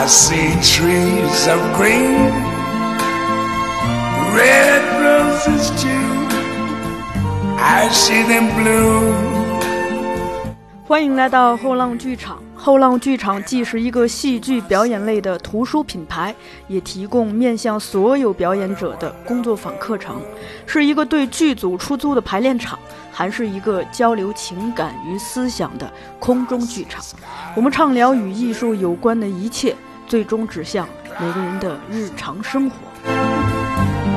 I see trees of green, red roses too. I see them bloom. 欢迎来到后浪剧场。后浪剧场既是一个戏剧表演类的图书品牌，也提供面向所有表演者的工作坊课程，是一个对剧组出租的排练场，还是一个交流情感与思想的空中剧场。我们畅聊与艺术有关的一切，最终指向每个人的日常生活。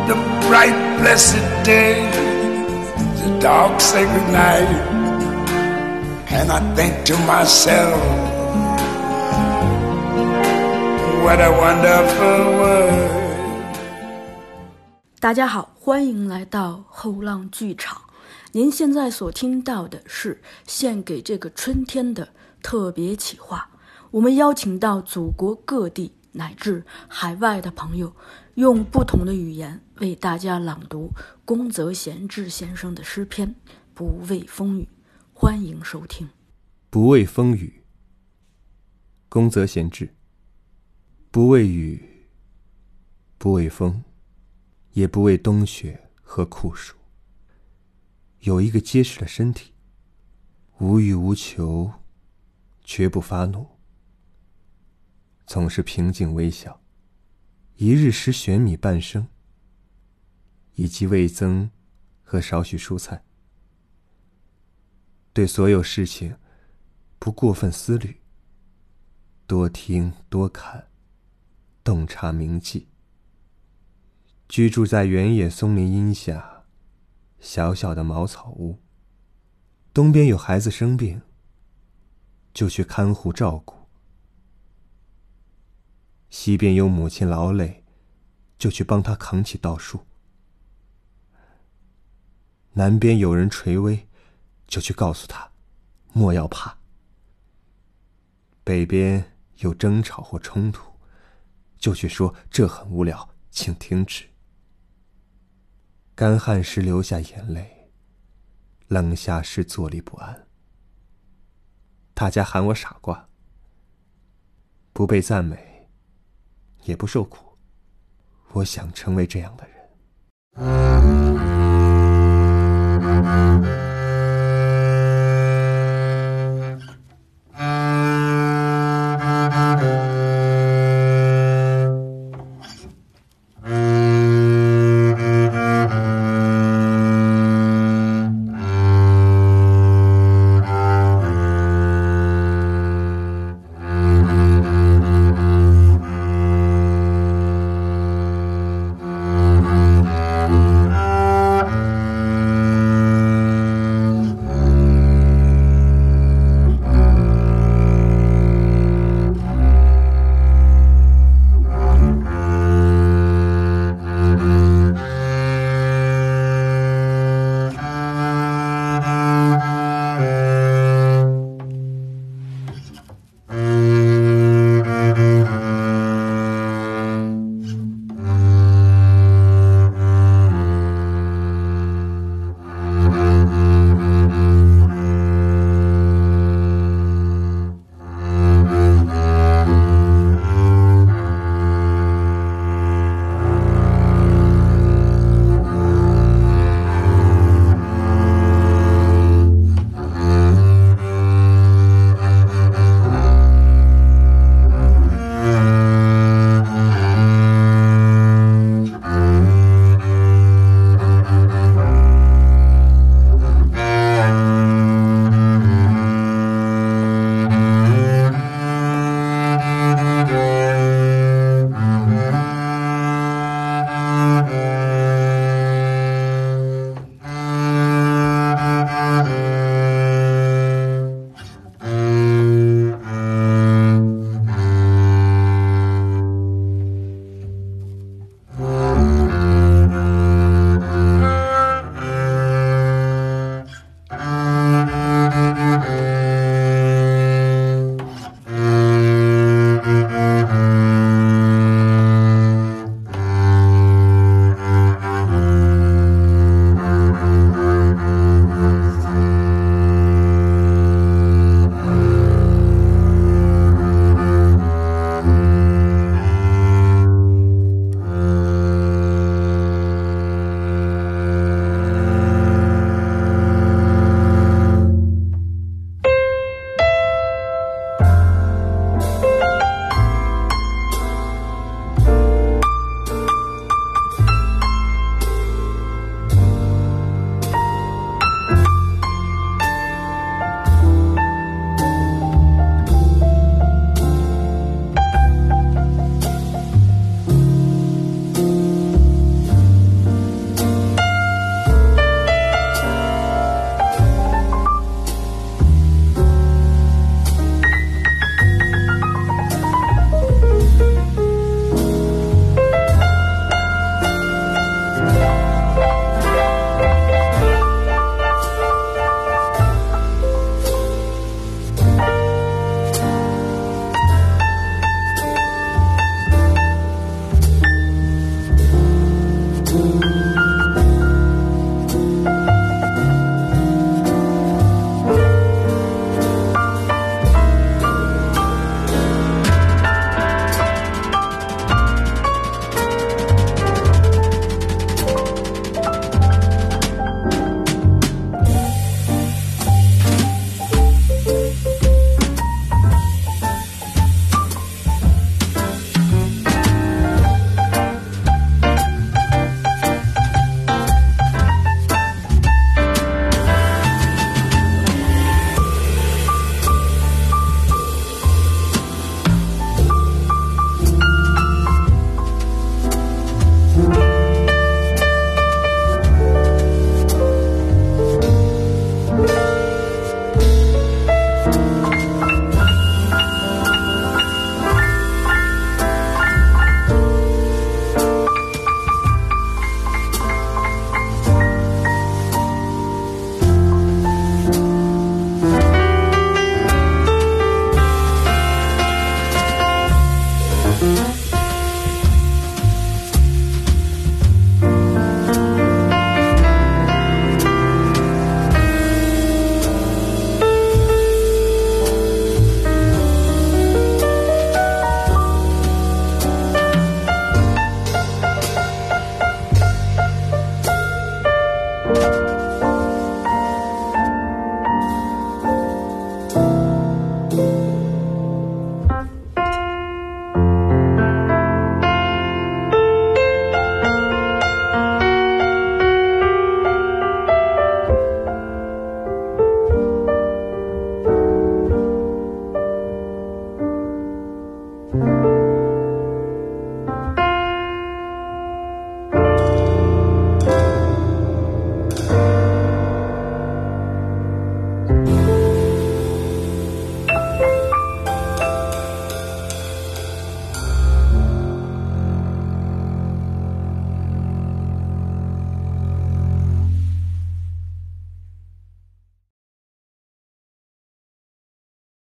The bright blessed day, the dark sacred night, and I think to myself, what a wonderful world. 大家好，欢迎来到后浪剧场。您现在所听到的是献给这个春天的特别企划。我们邀请到祖国各地乃至海外的朋友，用不同的语言为大家朗读宫泽贤治先生的诗篇《不畏风雨》。欢迎收听。不畏风雨，宫泽贤治。不畏雨，不畏风，也不畏冬雪和酷暑。有一个结实的身体，无欲无求，绝不发怒，总是平静微笑，一日食玄米半升，以及味增和少许蔬菜。对所有事情，不过分思虑，多听多看，洞察铭记。居住在原野松林荫下，小小的茅草屋。东边有孩子生病，就去看护照顾；西边有母亲劳累，就去帮她扛起稻束；南边有人垂危，就去告诉他，莫要怕。北边有争吵或冲突，就去说这很无聊，请停止。干旱时流下眼泪，冷夏时坐立不安。大家喊我傻瓜，不被赞美，也不受苦。我想成为这样的人。